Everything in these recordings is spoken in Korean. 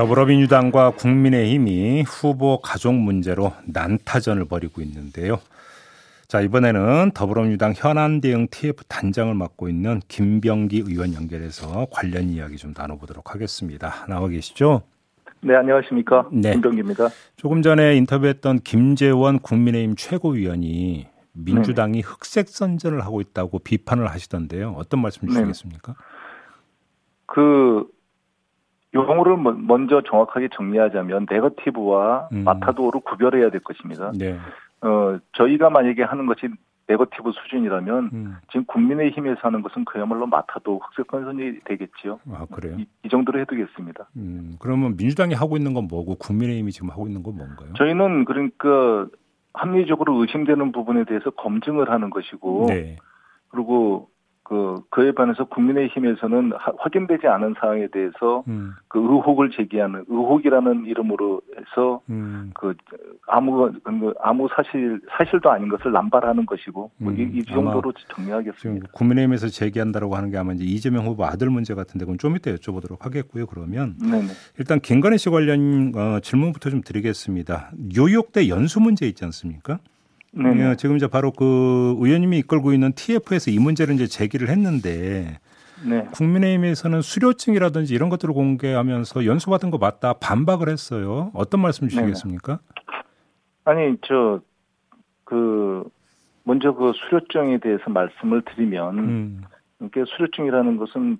더불어민주당과 국민의힘이 후보 가족 문제로 난타전을 벌이고 있는데요. 자, 이번에는 더불어민주당 현안 대응 TF 단장을 맡고 있는 김병기 의원 연결해서 관련 이야기 좀 나눠보도록 하겠습니다. 나와 계시죠? 네, 안녕하십니까. 네. 김병기입니다. 조금 전에 인터뷰했던 김재원 국민의힘 최고위원이 민주당이 흑색 선전을 하고 있다고 비판을 하시던데요. 어떤 말씀 네. 주시겠습니까? 그 용어를 먼- 먼저 정확하게 정리하자면 네거티브와 음. 마타도를 구별해야 될 것입니다. 네. 어, 저희가 만약에 하는 것이 네거티브 수준이라면 음. 지금 국민의힘에서 하는 것은 그야말로 마타도 흑색 선전이 되겠지요. 아, 그래요? 이, 이 정도로 해두겠습니다. 음, 그러면 민주당이 하고 있는 건 뭐고 국민의힘이 지금 하고 있는 건 뭔가요? 저희는 그러니까 합리적으로 의심되는 부분에 대해서 검증을 하는 것이고 네. 그리고 그 그에 반해서 국민의힘에서는 하- 확인되지 않은 사항에 대해서 음, 그 의혹을 제기하는 의혹이라는 이름으로 해서 음, 그 아무 그 아무 사실 사실도 아닌 것을 남발하는 것이고 뭐 이, 음, 이 정도로 정리하겠습니다. 국민의힘에서 제기한다라고 하는 게 아마 이제 이재명 후보 아들 문제 같은데 그건 좀 이따 여쭤보도록 하겠고요. 그러면 네네. 일단 김건희 씨 관련 어, 질문부터 좀 드리겠습니다. 뉴욕대 연수 문제 있지 않습니까? 예, 지금 이제 바로 그 의원님이 이끌고 있는 TF에서 이 문제를 이제 제기를 했는데 네. 국민의힘에서는 수료증이라든지 이런 것들을 공개하면서 연수받은 거 맞다 반박을 했어요. 어떤 말씀 주시겠습니까? 아니 저 그 먼저 그 수료증에 대해서 말씀을 드리면 음, 그러니까 수료증이라는 것은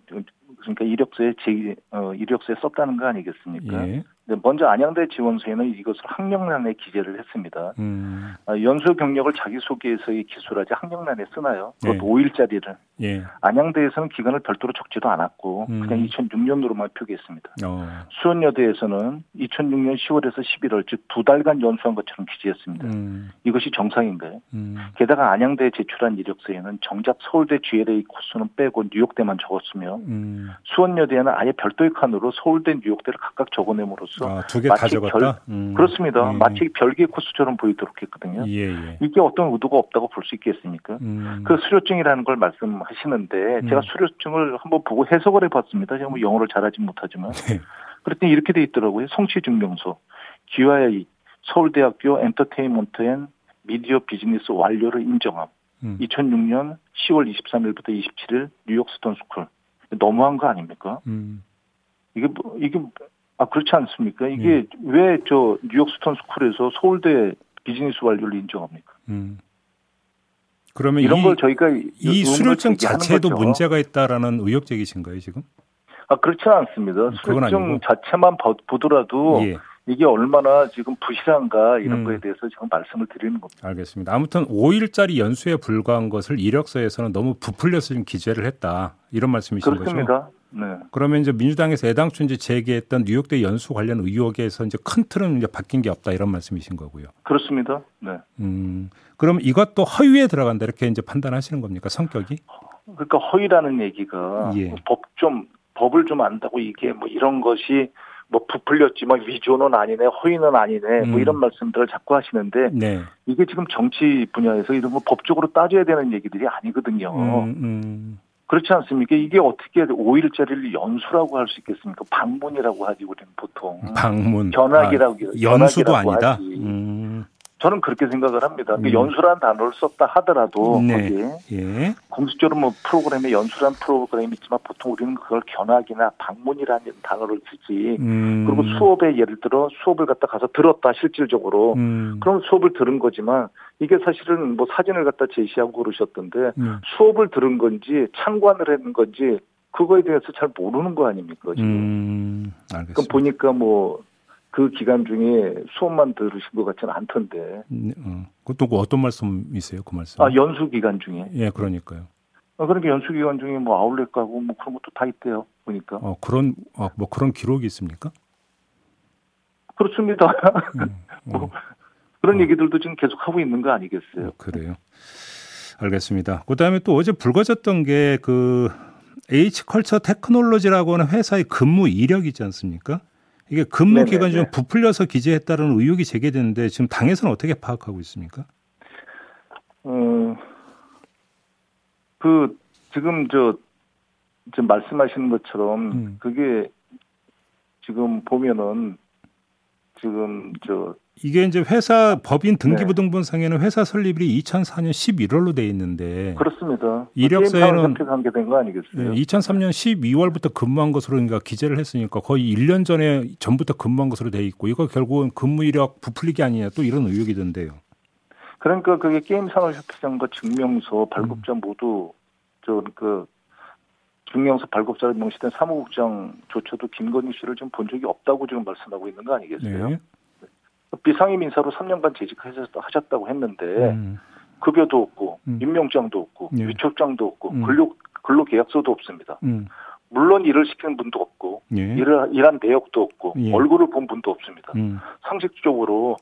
그러니까 이력서에 제 어, 이력서에 썼다는 거 아니겠습니까? 예, 먼저 안양대 지원서에는 이것을 학력란에 기재를 했습니다. 음, 아, 연수 경력을 자기소개서에 기술하지 학력란에 쓰나요? 그것도 네. 5일짜리를. 예, 안양대에서는 기간을 별도로 적지도 않았고 음. 그냥 2006년으로만 표기했습니다. 어, 수원여대에서는 2006년 10월에서 11월 즉 두 달간 연수한 것처럼 기재했습니다. 음, 이것이 정상인가요? 음, 게다가 안양대에 제출한 이력서에는 정작 서울대 GLA 코스는 빼고 뉴욕대만 적었으며 음. 수원여대에는 아예 별도의 칸으로 서울대 뉴욕대를 각각 적어냄으로써 아, 두개다 마치 적었다. 음, 그렇습니다. 예, 마치 별개의 코스처럼 보이도록 했거든요. 예, 예. 이게 어떤 의도가 없다고 볼 수 있겠습니까? 음, 그 수료증이라는 걸 말씀하시는데 제가 음. 수료증을 한번 보고 해석을 해봤습니다. 제가 뭐 영어를 잘하지 못하지만 네. 그랬더니 이렇게 돼 있더라고요. 성취증명서 귀하의 서울대학교 Entertainment and Media Business 완료를 인정함. 음. 2006년 10월 23일부터 27일 뉴욕 Stern School. 너무한 거 아닙니까? 음, 이게 뭐, 이게 아 그렇지 않습니까? 예. 이게 왜 저 뉴욕 Stern School에서 서울대 비즈니스 완료를 인정합니까? 음. 그러면 이런 이, 걸 저희가 이 수료증 자체도 거죠. 문제가 있다라는 의혹 제기신가요 지금? 아 그렇지는 않습니다. 음, 수료증. 자체만 보- 보더라도 예, 이게 얼마나 지금 부실한가 이런 음. 거에 대해서 지금 말씀을 드리는 겁니다. 알겠습니다. 아무튼 5일짜리 연수에 불과한 것을 이력서에서는 너무 부풀려서 기재를 했다 이런 말씀이신 거죠? 그렇습니다. 네. 그러면 이제 민주당에서 애당초 이제 제기했던 뉴욕대 연수 관련 의혹에서 이제 큰 틀은 이제 바뀐 게 없다 이런 말씀이신 거고요. 그렇습니다. 네. 음, 그럼 이것도 허위에 들어간다 이렇게 이제 판단하시는 겁니까 성격이? 그러니까 허위라는 얘기가 예. 법좀 법을 좀 안다고 이게 뭐 이런 것이 뭐 부풀렸지 뭐 위조는 아니네 허위는 아니네 뭐 음. 이런 말씀들을 자꾸 하시는데 네. 이게 지금 정치 분야에서 이런 거 법적으로 따져야 되는 얘기들이 아니거든요. 음, 음, 그렇지 않습니까? 이게 어떻게 5일짜리를 연수라고 할 수 있겠습니까? 방문이라고 하지 우리는 보통. 방문. 견학이라고 아, 연수도 견학이라고 아니다. 음, 저는 그렇게 생각을 합니다. 그 음. 연수라는 단어를 썼다 하더라도 네. 예. 공식적으로 뭐 프로그램에 연수란 프로그램이 있지만 보통 우리는 그걸 견학이나 방문이라는 단어를 쓰지. 음, 그리고 수업에 예를 들어 수업을 갖다 가서 들었다 실질적으로. 음, 그럼 수업을 들은 거지만 이게 사실은 뭐 사진을 갖다 제시하고 그러셨던데 음, 수업을 들은 건지 참관을 했는 건지 그거에 대해서 잘 모르는 거 아닙니까 지금. 음, 그럼 알겠습니다. 보니까 뭐 그 기간 중에 수업만 들으신 것 같지는 않던데. 음, 어. 그것도 그 어떤 말씀이세요? 그 말씀? 아 연수 기간 중에. 예, 그러니까요. 아, 그러니까 연수 기간 중에 뭐 아울렛 가고 뭐 그런 것도 다 있대요. 보니까. 어, 그런 어, 뭐 그런 기록이 있습니까? 그렇습니다. 음. 뭐 음. 그런 음. 얘기들도 지금 계속 하고 있는 거 아니겠어요? 어, 그래요. 알겠습니다. 그다음에 또 어제 불거졌던 게그 H컬처 테크놀로지라고 하는 회사의 근무 이력이지 않습니까? 이게 근무 네네네. 기간이 좀 부풀려서 기재했다는 의혹이 제기됐는데 지금 당에서는 어떻게 파악하고 있습니까? 어, 그, 지금 저, 지금 말씀하시는 것처럼, 음. 그게 지금 보면은, 지금 저, 이게 이제 회사 법인 네. 등기부등본상에는 회사 설립이 2004년 11월로 돼 있는데 그렇습니다. 이력서에는- 게임 관계된 거 아니겠어요? 2003년 12월부터 근무한 것으로 그러니까 기재를 했으니까 거의 1년 전에 전부터 근무한 것으로 돼 있고 이거 결국은 근무 이력 부풀리기 아니냐 또 이런 의혹이던데요. 그러니까 그게 게임 산업협회장과 증명서, 음. 발급자 모두, 저, 그, 증명서 발급자로 명시된 사무국장 조차도 김건희 씨를 지금 본 적이 없다고 지금 말씀하고 있는 거 아니겠어요? 네. 비상임 인사로 3년간 재직하셨다고 했는데, 음. 급여도 없고 음. 임명장도 없고 예. 위촉장도 없고 음. 근로 근로 계약서도 없습니다. 음. 물론 일을 시키는 분도 없고 예. 일을 일한 내역도 없고 예. 얼굴을 본 분도 없습니다. 음. 상식적으로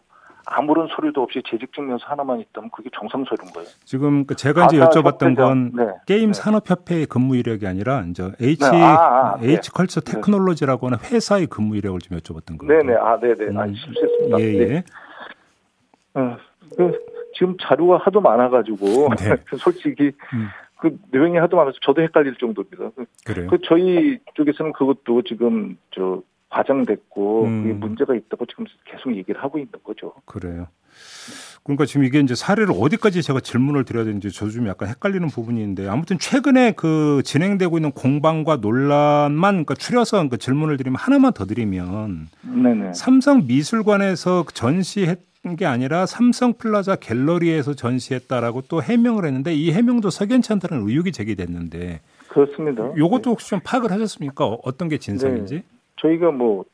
아무런 서류도 없이 재직 증명서 하나만 있다면 그게 정상 서류인 거예요. 지금 그 제가 이제 가사 여쭤봤던 건 협회장, 네. 게임 네. 산업협회의 근무 이력이 아니라 이제 H 네, 아, 아, 네. H 컬처 테크놀로지라고 하는 회사의 근무 이력을 좀 여쭤봤던 거예요. 네네 아 네네 아 음. 실수했습니다. 예, 네. 예. 어, 그 지금 자료가 하도 많아가지고 네. 솔직히 음. 그 내용이 하도 많아서 저도 헷갈릴 정도입니다. 그래요. 그 저희 쪽에서는 그것도 지금 저 과장됐고 음. 그게 문제가 있다고 지금 계속 얘기를 하고 있는 거죠. 그래요. 그러니까 지금 이게 이제 사례를 어디까지 제가 질문을 드려야 되는지 저좀 약간 헷갈리는 부분이 있는데 아무튼 최근에 그 진행되고 있는 공방과 논란만 그러니까 추려서 그 질문을 드리면 하나만 더 드리면 네네. 삼성 미술관에서 전시했 게 아니라 삼성 플라자 갤러리에서 전시했다라고 또 해명을 했는데 이 해명도 석연치 않다는 의혹이 제기됐는데 그렇습니다. 요것도 네. 혹시 좀 파악을 하셨습니까? 어- 어떤 게 진상인지? 저희가 뭐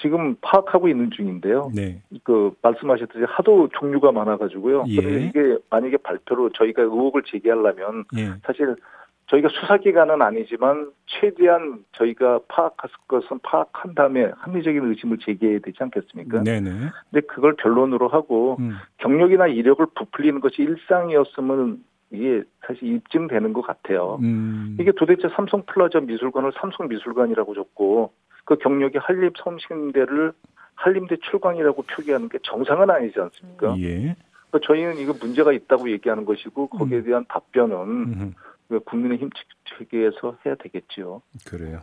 지금 파악하고 있는 중인데요. 네. 그 말씀하셨듯이 하도 종류가 많아가지고요. 예. 그래서 이게 만약에 발표로 저희가 의혹을 제기하려면 예. 사실 저희가 수사기관은 아니지만 최대한 저희가 파악할 것은 파악한 다음에 합리적인 의심을 제기해야 되지 않겠습니까? 네네. 근데 그걸 결론으로 하고 음. 경력이나 이력을 부풀리는 것이 일상이었으면 이게 사실 입증되는 것 같아요. 음. 이게 도대체 삼성 플라자 미술관을 삼성 미술관이라고 적고 그 경력이 한림 성심대를 한림대 출강이라고 표기하는 게 정상은 아니지 않습니까? 예. 그러니까 저희는 이거 문제가 있다고 얘기하는 것이고 거기에 음. 대한 답변은 음. 그 국민의힘 측- 측에서 해야 되겠지요. 그래요.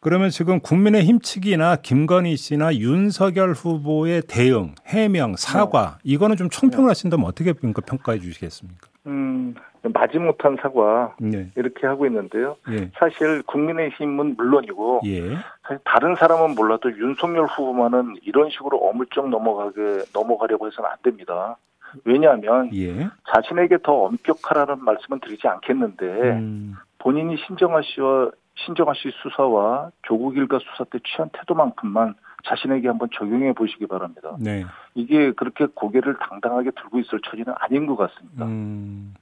그러면 지금 국민의힘 측이나 김건희 씨나 윤석열 후보의 대응, 해명, 사과 이거는 좀 총평을 하신다면 어떻게 평가해 주시겠습니까? 음, 마지못한 사과 네. 이렇게 하고 있는데요. 예. 사실 국민의힘은 물론이고 예. 사실 다른 사람은 몰라도 윤석열 후보만은 이런 식으로 어물쩍 넘어가게 넘어가려고 해서는 안 됩니다. 왜냐하면 예. 자신에게 더 엄격하라는 말씀은 드리지 않겠는데 음. 본인이 신정아 씨와 신정아 씨 수사와 조국 일가 수사 때 취한 태도만큼만 자신에게 한번 적용해 보시기 바랍니다. 네. 이게 그렇게 고개를 당당하게 들고 있을 처지는 아닌 것 같습니다. 음.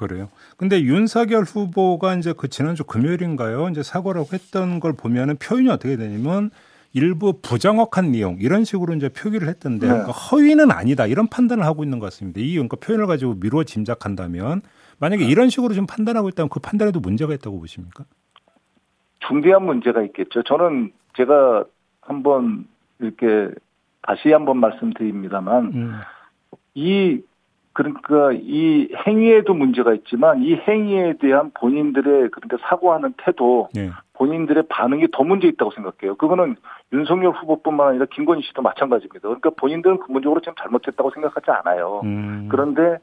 그래요. 근데 윤석열 후보가 이제 그 지난주 금요일인가요? 이제 사과라고 했던 걸 보면은 표현이 어떻게 되냐면 일부 부정확한 내용 이런 식으로 이제 표기를 했던데 네. 그러니까 허위는 아니다 이런 판단을 하고 있는 것 같습니다. 이 그러니까 표현을 가지고 미루어 짐작한다면 만약에 이런 식으로 좀 판단하고 있다면 그 판단에도 문제가 있다고 보십니까? 중대한 문제가 있겠죠. 저는 제가 한번 이렇게 다시 한번 말씀드립니다만 음. 이 그러니까 이 행위에도 문제가 있지만 이 행위에 대한 본인들의 그러니까 사과하는 태도, 네. 본인들의 반응이 더 문제 있다고 생각해요. 그거는 윤석열 후보뿐만 아니라 김건희 씨도 마찬가지입니다. 그러니까 본인들은 근본적으로 지금 잘못했다고 생각하지 않아요. 음. 그런데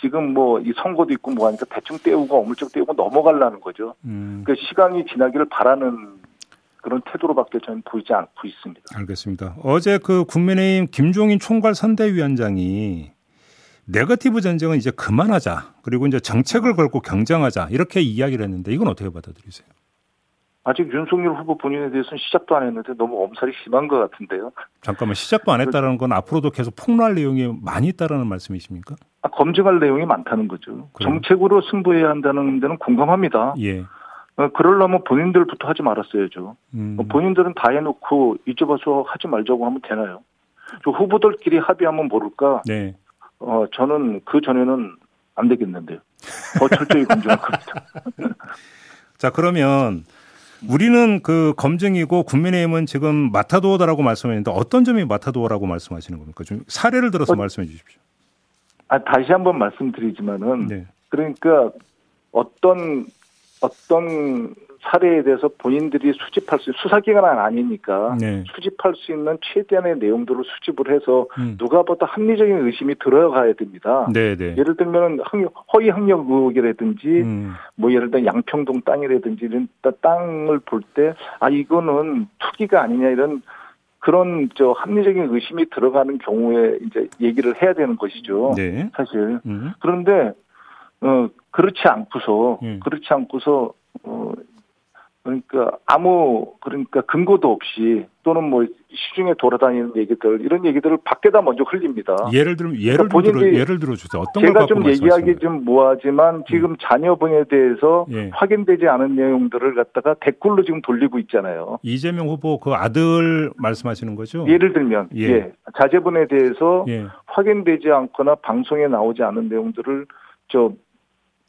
지금 뭐 이 선거도 있고 뭐 하니까 대충 떼우고 어물쩍 떼우고 넘어가려는 거죠. 음. 그 시간이 지나기를 바라는 그런 태도로밖에 저는 보이지 않고 있습니다. 알겠습니다. 어제 그 국민의힘 김종인 총괄 선대위원장이 네거티브 전쟁은 이제 그만하자. 그리고 이제 정책을 걸고 경쟁하자. 이렇게 이야기를 했는데 이건 어떻게 받아들이세요? 아직 윤석열 후보 본인에 대해서는 시작도 안 했는데 너무 엄살이 심한 것 같은데요. 잠깐만 시작도 안 했다는 건 앞으로도 계속 폭로할 내용이 많이 있다라는 말씀이십니까? 아, 검증할 내용이 많다는 거죠. 그래요? 정책으로 승부해야 한다는 데는 공감합니다. 예. 어, 그러려면 본인들부터 하지 말았어야죠. 음. 어, 본인들은 다 해놓고 잊어봐서 하지 말자고 하면 되나요? 저 후보들끼리 합의하면 모를까. 네. 어 저는 그 전에는 안 되겠는데요. 더 철저히 검증할 겁니다. 자 그러면 우리는 그 검증이고 국민의힘은 지금 마타도어다라고 말씀했는데 어떤 점이 마타도어라고 말씀하시는 겁니까? 좀 사례를 들어서 어, 말씀해 주십시오. 아 다시 한번 말씀드리지만은 네. 그러니까 어떤 어떤 사례에 대해서 본인들이 수집할 수 수사기관은 아니니까 네. 수집할 수 있는 최대한의 내용들을 수집을 해서 음. 누가 보다 합리적인 의심이 들어가야 됩니다. 네, 네. 예를 들면 학력- 허위 학력 의혹이라든지 음. 뭐 예를 들어 양평동 땅이라든지 이런 따- 땅을 볼 때 아 이거는 투기가 아니냐 이런 그런 저 합리적인 의심이 들어가는 경우에 이제 얘기를 해야 되는 것이죠. 네. 사실 음. 그런데 어 그렇지 않고서 음. 그렇지 않고서 어 그러니까 아무 그러니까 근거도 없이 또는 뭐 시중에 돌아다니는 얘기들 이런 얘기들을 밖에다 먼저 흘립니다. 예를 들면 예를 그러니까 들어 예를 들어 주세요. 어떤 걸 제가 좀 얘기하기? 좀 뭐하지만 지금 자녀분에 대해서 예. 확인되지 않은 내용들을 갖다가 댓글로 지금 돌리고 있잖아요. 이재명 후보 그 아들 말씀하시는 거죠? 예를 들면 예. 예. 자제분에 대해서 예. 확인되지 않거나 방송에 나오지 않은 내용들을 저,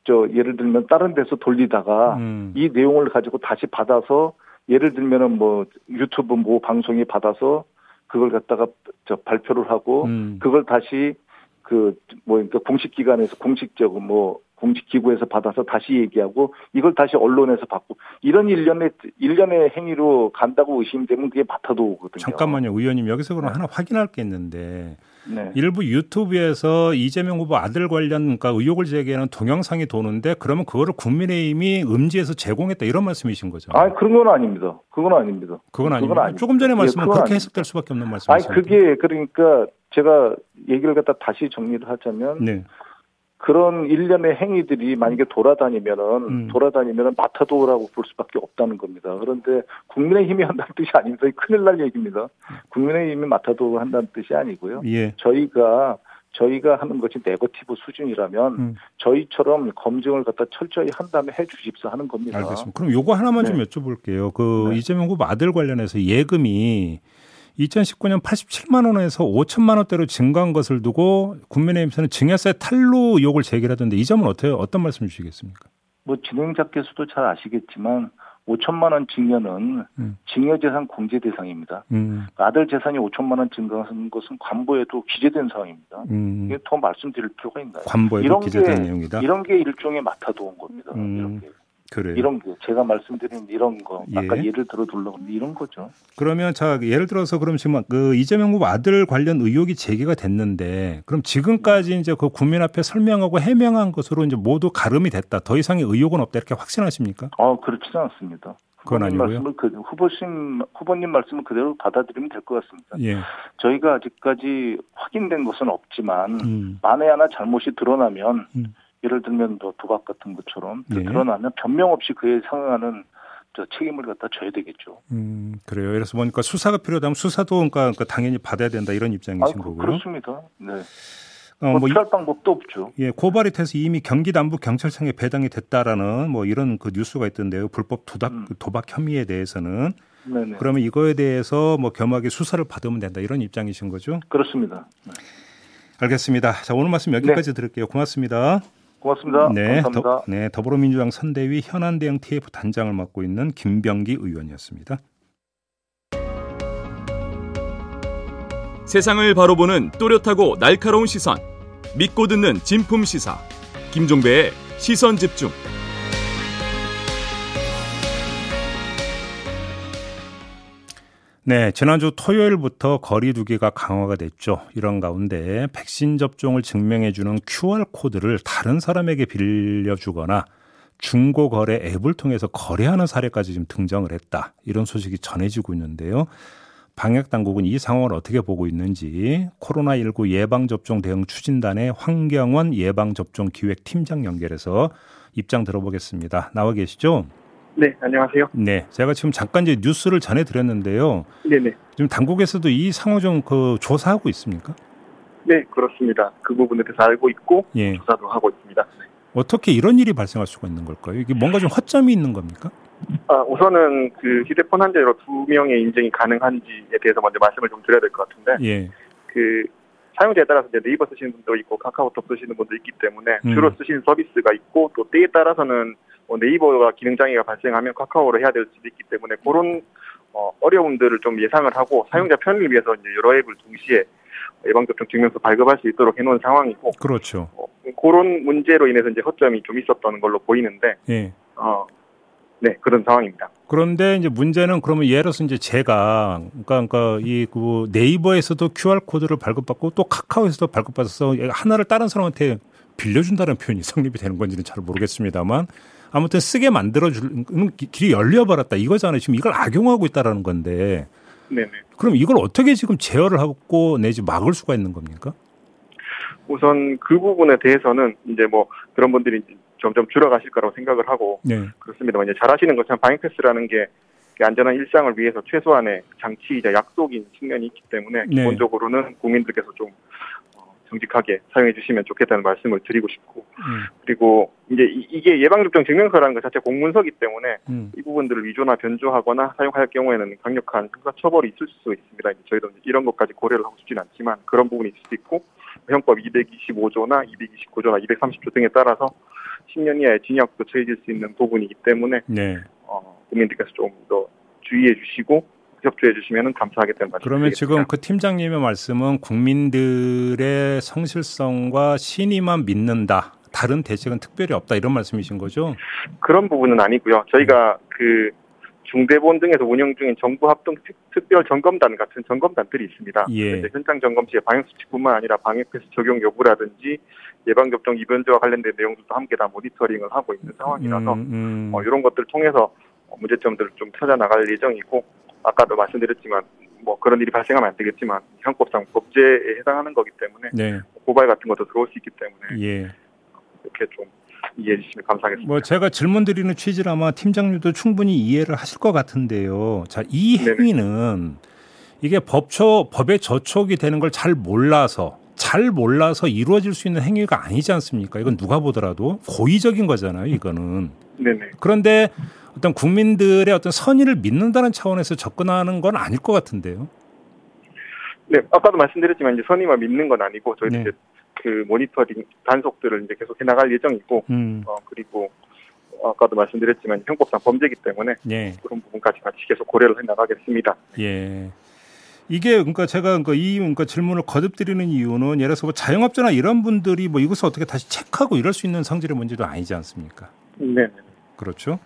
저 예를 들면 다른 데서 돌리다가 음. 이 내용을 가지고 다시 받아서 예를 들면은 뭐 유튜브 뭐 방송이 받아서 그걸 갖다가 저 발표를 하고 음. 그걸 다시 그뭐 그러니까 공식 기관에서 공식적 뭐 공식 기구에서 받아서 다시 얘기하고 이걸 다시 언론에서 받고 이런 일련의 일련의 행위로 간다고 의심되면 그게 마타도거든요. 잠깐만요, 의원님 여기서 그럼 하나 확인할 게 있는데 네. 일부 유튜브에서 이재명 후보 아들 관련 그러니까 의혹을 제기하는 동영상이 도는데 그러면 그거를 국민의힘이 음지에서 제공했다 이런 말씀이신 거죠? 아 그런 건 아닙니다. 그건 아닙니다. 그건 아닙니다. 조금 전에 예, 말씀은 그건 그렇게 아닙니다. 해석될 수밖에 없는 아니 말씀이십니다. 그게 그러니까 제가 얘기를 갖다 다시 정리를 하자면 네. 그런 일련의 행위들이 만약에 돌아다니면은 음. 돌아다니면은 마타도라고 볼 수밖에 없다는 겁니다. 그런데 국민의힘이 한다는 뜻이 아닙니다. 큰일 날 얘기입니다. 국민의힘이 마타도 한다는 뜻이 아니고요. 예. 저희가 저희가 하는 것이 네거티브 수준이라면 음. 저희처럼 검증을 갖다 철저히 한 다음에 해 주십사 하는 겁니다. 알겠습니다. 그럼 요거 하나만 좀 네. 여쭤볼게요. 그 네. 이재명 후보 아들 관련해서 예금이 2019년 87만 원에서 5천만 원대로 증가한 것을 두고 국민의힘에서는 증여세 탈루 의혹을 제기하던데 이 점은 어떻게 어떤 말씀 주시겠습니까? 뭐 진행자께서도 잘 아시겠지만 5천만 원 증여는 음. 증여재산 공제 대상입니다. 음, 아들 재산이 5천만 원 증가한 것은 관보에도 기재된 사항입니다. 음, 이게 더 말씀드릴 필요가 있나요? 관보에도 기재된 게- 내용이다. 이런 게 일종의 맡아도온 겁니다. 음, 이런 게 그래요. 이런 게 제가 말씀드린 이런 거 아까 예. 예를 들어 둘러 이런 거죠. 그러면 자 예를 들어서 그럼 지금 그 이재명 후보 아들 관련 의혹이 제기가 됐는데 그럼 지금까지 이제 그 국민 앞에 설명하고 해명한 것으로 이제 모두 가름이 됐다. 더 이상의 의혹은 없다 이렇게 확신하십니까? 어 그렇지는 않습니다. 그건 아니고요. 말씀을 그 후보님 후보님 말씀을 그대로 받아들이면 될 것 같습니다. 예. 저희가 아직까지 확인된 것은 없지만 음. 만에 하나 잘못이 드러나면 음. 예를 들면 뭐 도박 같은 것처럼 네. 드러나면 변명 없이 그에 상응하는 저 책임을 갖다 져야 되겠죠. 음, 그래요. 그래서 보니까 수사가 필요하다면 수사도 그러니까, 그러니까 당연히 받아야 된다 이런 입장이신 아, 그- 거고요. 그렇습니다. 네. 어, 뭐뭐 이- 피할 방법도 없죠. 예, 고발이 돼서 이미 경기 남부 경찰청에 배당이 됐다라는 뭐 이런 그 뉴스가 있던데요. 불법 도박 음. 도박 혐의에 대해서는 네네. 그러면 이거에 대해서 뭐 겸하게 수사를 받으면 된다 이런 입장이신 거죠? 그렇습니다. 네. 알겠습니다. 자, 오늘 말씀 여기까지 들을게요. 고맙습니다. 고맙습니다. 네, 감사합니다. 더, 네, 더불어민주당 선대위 현안 대응 TF 단장을 맡고 있는 김병기 의원이었습니다. 세상을 바로 보는 또렷하고 날카로운 시선. 믿고 듣는 진품 시사. 김종배의 시선 집중. 네, 지난주 토요일부터 거리 두기가 강화가 됐죠. 이런 가운데 백신 접종을 증명해주는 QR코드를 다른 사람에게 빌려주거나 중고 거래 앱을 통해서 거래하는 사례까지 지금 등장을 했다. 이런 소식이 전해지고 있는데요. 방역 당국은 이 상황을 어떻게 보고 있는지 코로나19 예방접종 대응 추진단의 황경원 예방접종 기획팀장 연결해서 입장 들어보겠습니다. 나와 계시죠? 네, 안녕하세요. 네, 제가 지금 잠깐 이제 뉴스를 전해드렸는데요. 네네. 지금 당국에서도 이 상황 좀그 조사하고 있습니까? 네, 그렇습니다. 그 부분에 대해서 알고 있고 예. 조사도 하고 있습니다. 네. 어떻게 이런 일이 발생할 수가 있는 걸까요? 이게 뭔가 좀 허점이 있는 겁니까? 아, 우선은 그 휴대폰 환자로 두 명의 인증이 가능한지에 대해서 먼저 말씀을 좀 드려야 될 것 같은데, 예. 그 사용자에 따라서 이제 네이버 쓰시는 분도 있고 카카오톡 쓰시는 분도 있기 때문에 음. 주로 쓰시는 서비스가 있고 또 때에 따라서는 뭐 네이버가 기능 장애가 발생하면 카카오로 해야 될 수도 있기 때문에 그런 어, 어려움들을 좀 예상을 하고 사용자 편의를 위해서 이제 여러 앱을 동시에 예방접종 증명서 발급할 수 있도록 해놓은 상황이고 그렇죠. 어, 그런 문제로 인해서 이제 허점이 좀 있었던 걸로 보이는데 예. 어, 네 그런 상황입니다. 그런데 이제 문제는 그러면 예를 들어서 이제 제가 그러니까, 그러니까 이그 네이버에서도 QR 코드를 발급받고 또 카카오에서도 발급받아서 하나를 다른 사람한테 빌려준다는 표현이 성립이 되는 건지는 잘 모르겠습니다만 아무튼 쓰게 만들어 주는 길이 열려 버렸다 이거잖아요. 지금 이걸 악용하고 있다라는 건데 네네. 그럼 이걸 어떻게 지금 제어를 하고 내지 막을 수가 있는 겁니까? 우선 그 부분에 대해서는 이제 뭐 그런 분들이 점점 줄어가실 거라고 생각을 하고 네. 그렇습니다만 이제 잘 아시는 것처럼 방역패스라는 게 안전한 일상을 위해서 최소한의 장치이자 약속인 측면이 있기 때문에 네. 기본적으로는 국민들께서 좀 어, 정직하게 사용해 주시면 좋겠다는 말씀을 드리고 싶고 음, 그리고 이제 이- 이게 예방접종 증명서라는 것 자체 공문서기 때문에 음. 이 부분들을 위조나 변조하거나 사용할 경우에는 강력한 형사 처벌이 있을 수 있습니다. 이제 저희도 이런 것까지 고려를 하고 싶지는 않지만 그런 부분이 있을 수 있고 형법 225조나 229조나 230조 등에 따라서 10년 이하의 징역도 처해질 수 있는 부분이기 때문에 네. 어, 국민들께서 좀 더 주의해 주시고 협조해 주시면 감사하겠다는 말씀. 그러면 지금 그 팀장님의 말씀은 국민들의 성실성과 신의만 믿는다. 다른 대책은 특별히 없다 이런 말씀이신 거죠? 그런 부분은 아니고요. 저희가 그 중대본 등에서 운영 중인 정부 합동 특- 특별 점검단 같은 점검단들이 있습니다. 예. 현장 점검 시에 방역 수칙뿐만 아니라 방역 패스 적용 여부라든지 예방 접종 이변제와 관련된 내용들도 함께 다 모니터링을 하고 있는 상황이라서 음, 음. 어, 이런 것들을 통해서 어, 문제점들을 좀 찾아 나갈 예정이고 아까도 말씀드렸지만 뭐 그런 일이 발생하면 안 되겠지만 형법상 법제에 해당하는 거기 때문에 네. 고발 같은 것도 들어올 수 있기 때문에 예. 이렇게 좀 이해해 주시면 감사하겠습니다. 뭐 제가 질문 드리는 취지를 아마 팀장님도 충분히 이해를 하실 것 같은데요. 자, 이 네네. 행위는 이게 법초 법의 저촉이 되는 걸 잘 몰라서 잘 몰라서 이루어질 수 있는 행위가 아니지 않습니까? 이건 누가 보더라도 고의적인 거잖아요, 이거는. 네네. 그런데 어떤 국민들의 어떤 선의를 믿는다는 차원에서 접근하는 건 아닐 것 같은데요. 네, 아까도 말씀드렸지만 이제 선의만 믿는 건 아니고 저희 네. 이제 그 모니터링 단속들을 이제 계속 해 나갈 예정이고 음, 어 그리고 아까도 말씀드렸지만 형법상 범죄이기 때문에 예. 그런 부분까지 같이 계속 고려를 해 나가겠습니다. 예. 이게 그러니까 제가 그러니까 이 그러니까 질문을 거듭 드리는 이유는 예를 들어서 뭐 자영업자나 이런 분들이 뭐 이것을 어떻게 다시 체크하고 이럴 수 있는 성질의 문제도 아니지 않습니까? 네, 그렇죠.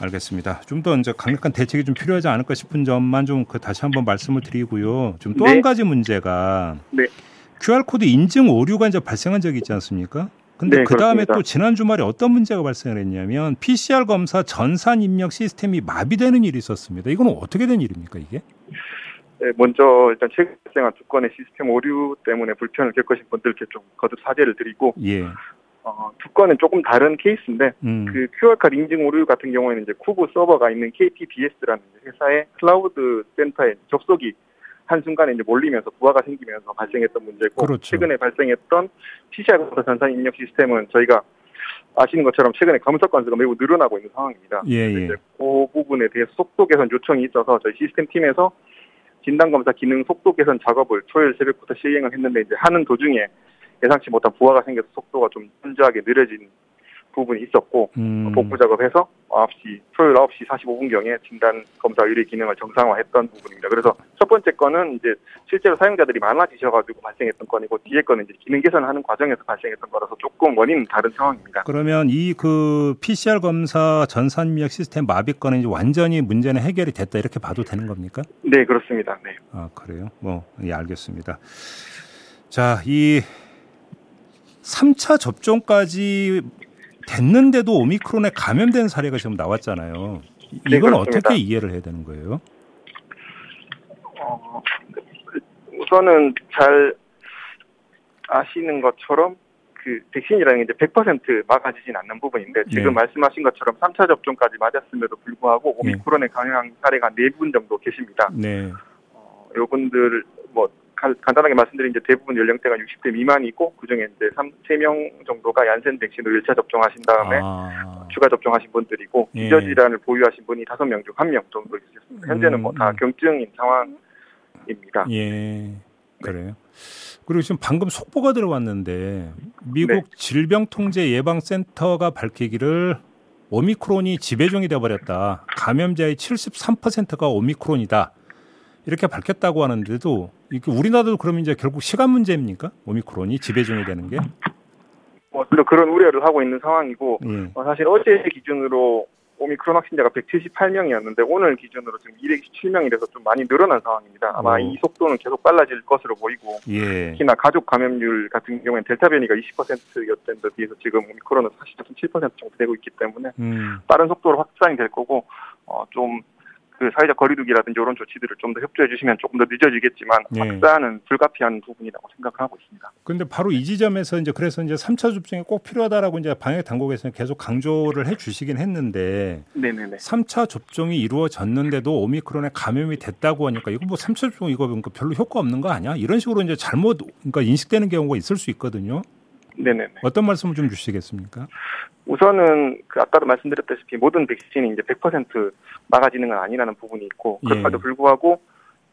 알겠습니다. 좀 더 이제 강력한 대책이 좀 필요하지 않을까 싶은 점만 좀 그 다시 한번 말씀을 드리고요. 좀 또한 네. 가지 문제가 네. QR 코드 인증 오류가 이제 발생한 적이 있지 않습니까? 근데 네, 그 다음에. 또 지난 주말에 어떤 문제가 발생을 했냐면 PCR 검사 전산 입력 시스템이 마비되는 일이 있었습니다. 이건 어떻게 된 일입니까 이게? 네, 먼저 일단 최근 발생한 두 건의 시스템 오류 때문에 불편을 겪으신 분들께 좀 거듭 사죄를 드리고 예. 어, 두 건은 조금 다른 케이스인데 음. 그 QR코드 인증 오류 같은 경우에는 이제 쿠브 서버가 있는 KT DS라는 회사의 클라우드 센터에 접속이 한순간에 이제 몰리면서 부하가 생기면서 발생했던 문제고 그렇죠. 최근에 발생했던 PCR 검사 전산 입력 시스템은 저희가 아시는 것처럼 최근에 검사 건수가 매우 늘어나고 있는 상황입니다. 예, 예. 이제 그 부분에 대해서 속도 개선 요청이 있어서 저희 시스템 팀에서 진단 검사 기능 속도 개선 작업을 토요일 새벽부터 시행을 했는데 이제 하는 도중에 예상치 못한 부하가 생겨서 속도가 좀 현저하게 느려진 부분이 있었고 음. 복구 작업해서 9시 토요일 9시 45분경에 진단 검사 의뢰 기능을 정상화했던 부분입니다. 그래서 첫 번째 건은 이제 실제로 사용자들이 많아지셔가지고 발생했던 건이고 뒤에 거는 이제 기능 개선하는 과정에서 발생했던 거라서 조금 원인은 다른 상황입니다. 그러면 이 그 PCR 검사 전산 입력 시스템 마비 건은 이제 완전히 문제는 해결이 됐다 이렇게 봐도 되는 겁니까? 네 그렇습니다. 네. 아 그래요? 뭐 예, 알겠습니다. 자, 이 3차 접종까지 됐는데도 오미크론에 감염된 사례가 지금 나왔잖아요. 이- 네, 이건 그렇습니다. 어떻게 이해를 해야 되는 거예요? 어, 우선은 잘 아시는 것처럼 그 백신이라는 게 이제 100% 막아지진 않는 부분인데 지금 네. 말씀하신 것처럼 3차 접종까지 맞았음에도 불구하고 네. 오미크론에 강한 사례가 4분 정도 계십니다. 네. 어, 요분들 뭐 간- 간단하게 말씀드린 이제 대부분 연령대가 60대 미만이고 그중에 이제 3, 3명 정도가 얀센 백신을 1차 접종하신 다음에 아, 추가 접종하신 분들이고 예. 기저 질환을 보유하신 분이 5명 중 1명 정도 있습니다. 현재는 뭐다 음. 경증인 상황입니다. 예. 그래요. 그리고 지금 방금 속보가 들어왔는데 미국 네. 질병통제 예방센터가 밝히기를 오미크론이 지배종이 되어버렸다. 감염자의 73%가 오미크론이다. 이렇게 밝혔다고 하는데도 우리나라도 그러면 이제 결국 시간 문제입니까? 오미크론이 지배종이 되는 게? 뭐 물론 그런 우려를 하고 있는 상황이고 예. 어, 사실 어제 기준으로 오미크론 확진자가 178명이었는데 오늘 기준으로 지금 227명이라서 좀 많이 늘어난 상황입니다. 아마 오. 이 속도는 계속 빨라질 것으로 보이고 예. 특히나 가족 감염률 같은 경우에는 델타 변이가 20%였던 데 비해서 지금 오미크론은 40.7% 정도 되고 있기 때문에 음. 빠른 속도로 확산이 될 거고 어, 좀 그 사회적 거리두기라든지 이런 조치들을 좀 더 협조해 주시면 조금 더 늦어지겠지만 예. 확산은 불가피한 부분이라고 생각하고 있습니다. 근데 바로 이 지점에서 이제 그래서 이제 3차 접종이 꼭 필요하다라고 이제 방역 당국에서 계속 강조를 해 주시긴 했는데 네네네. 3차 접종이 이루어졌는데도 오미크론에 감염이 됐다고 하니까 이거 뭐 3차 접종 이거 그러니까 별로 효과 없는 거 아니야? 이런 식으로 이제 잘못 그러니까 인식되는 경우가 있을 수 있거든요. 네네네. 어떤 말씀을 좀 주시겠습니까? 우선은 그 아까도 말씀드렸다시피 모든 백신이 이제 100% 막아지는 건 아니라는 부분이 있고 예. 그럼에도 불구하고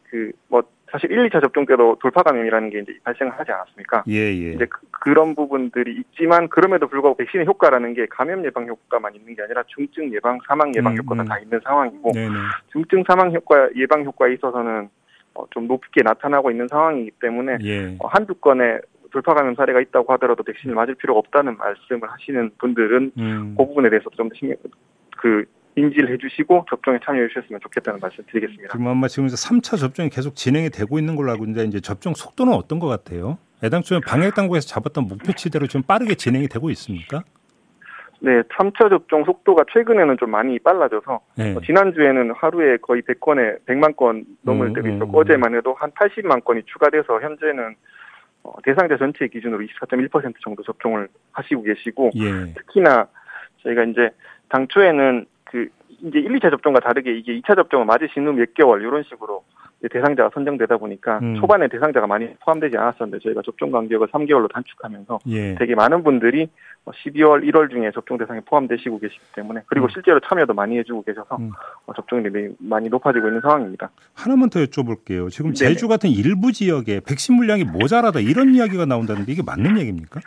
그 뭐 사실 1, 2차 접종 때도 돌파 감염이라는 게 이제 발생을 하지 않았습니까? 예, 예. 이제 그, 런 부분들이 있지만 그럼에도 불구하고 백신의 효과라는 게 감염 예방 효과만 있는 게 아니라 중증 예방, 사망 예방 음, 효과가 음. 다 있는 상황이고 네네. 중증 사망 효과 예방 효과에 있어서는 어, 좀 높게 나타나고 있는 상황이기 때문에 예. 어, 한두 건의 돌파 감염 사례가 있다고 하더라도 백신을 맞을 필요가 없다는 말씀을 하시는 분들은 음. 그 부분에 대해서 좀 더 신경 그 인지를 해주시고 접종에 참여해 주셨으면 좋겠다는 말씀 드리겠습니다. 지금 아마 지금 3차 접종이 계속 진행이 되고 있는 걸로 알고 있는데 이제 접종 속도는 어떤 것 같아요? 애당초에 방역 당국에서 잡았던 목표치대로 좀 빠르게 진행이 되고 있습니까? 네, 3차 접종 속도가 최근에는 좀 많이 빨라져서 네. 어, 지난주에는 하루에 거의 100건에 100만 건 넘을 음, 때가 음, 있었고 어제만 해도 한 80만 건이 추가돼서 현재는 어, 대상자 전체 기준으로 24.1% 정도 접종을 하시고 계시고 예. 특히나 저희가 이제 당초에는 그 이제 1, 2차 접종과 다르게 이게 2차 접종을 맞으신 후 몇 개월 이런 식으로 대상자가 선정되다 보니까 음. 초반에 대상자가 많이 포함되지 않았었는데 저희가 접종 간격을 3개월로 단축하면서 예. 되게 많은 분들이 12월, 1월 중에 접종 대상에 포함되시고 계시기 때문에 그리고 음. 실제로 참여도 많이 해주고 계셔서 음. 어, 접종률이 많이 높아지고 있는 상황입니다. 하나만 더 여쭤볼게요. 지금 네네. 제주 같은 일부 지역에 백신 물량이 모자라다 이런 이야기가 나온다는데 이게 맞는 얘기입니까?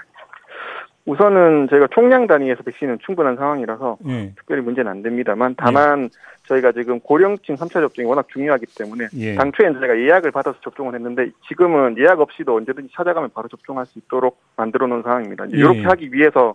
우선은 저희가 총량 단위에서 백신은 충분한 상황이라서 예. 특별히 문제는 안 됩니다만 다만 저희가 지금 고령층 3차 접종이 워낙 중요하기 때문에 예. 당초에는 저희가 예약을 받아서 접종을 했는데 지금은 예약 없이도 언제든지 찾아가면 바로 접종할 수 있도록 만들어 놓은 상황입니다. 예. 이렇게 하기 위해서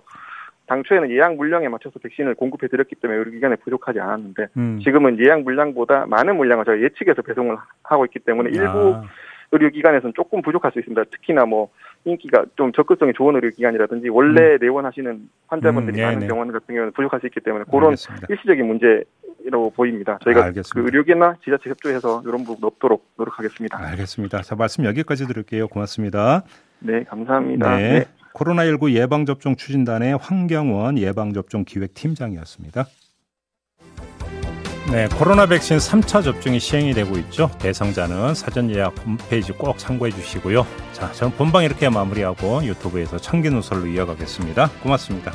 당초에는 예약 물량에 맞춰서 백신을 공급해 드렸기 때문에 의료기관에 부족하지 않았는데 음. 지금은 예약 물량보다 많은 물량을 저희가 예측해서 배송을 하고 있기 때문에 일부 아, 의료기관에서는 조금 부족할 수 있습니다. 특히나 뭐 인기가 좀 접근성이 좋은 의료기관이라든지 원래 내원하시는 환자분들이 음, 많은. 병원 같은 경우는 부족할 수 있기 때문에 그런 알겠습니다. 일시적인 문제라고 보입니다. 저희가 알겠습니다. 그 의료계나 지자체 협조해서 이런 부분 없도록 노력하겠습니다. 알겠습니다. 자, 말씀 여기까지 드릴게요. 고맙습니다. 네, 감사합니다. 네. 네. 코로나19 예방접종 추진단의 황경원 예방접종 기획팀장이었습니다. 네, 코로나 백신 3차 접종이 시행이 되고 있죠. 대상자는 사전 예약 홈페이지 꼭 참고해 주시고요. 자, 저는 본방 이렇게 마무리하고 유튜브에서 청기 누설로 이어가겠습니다. 고맙습니다.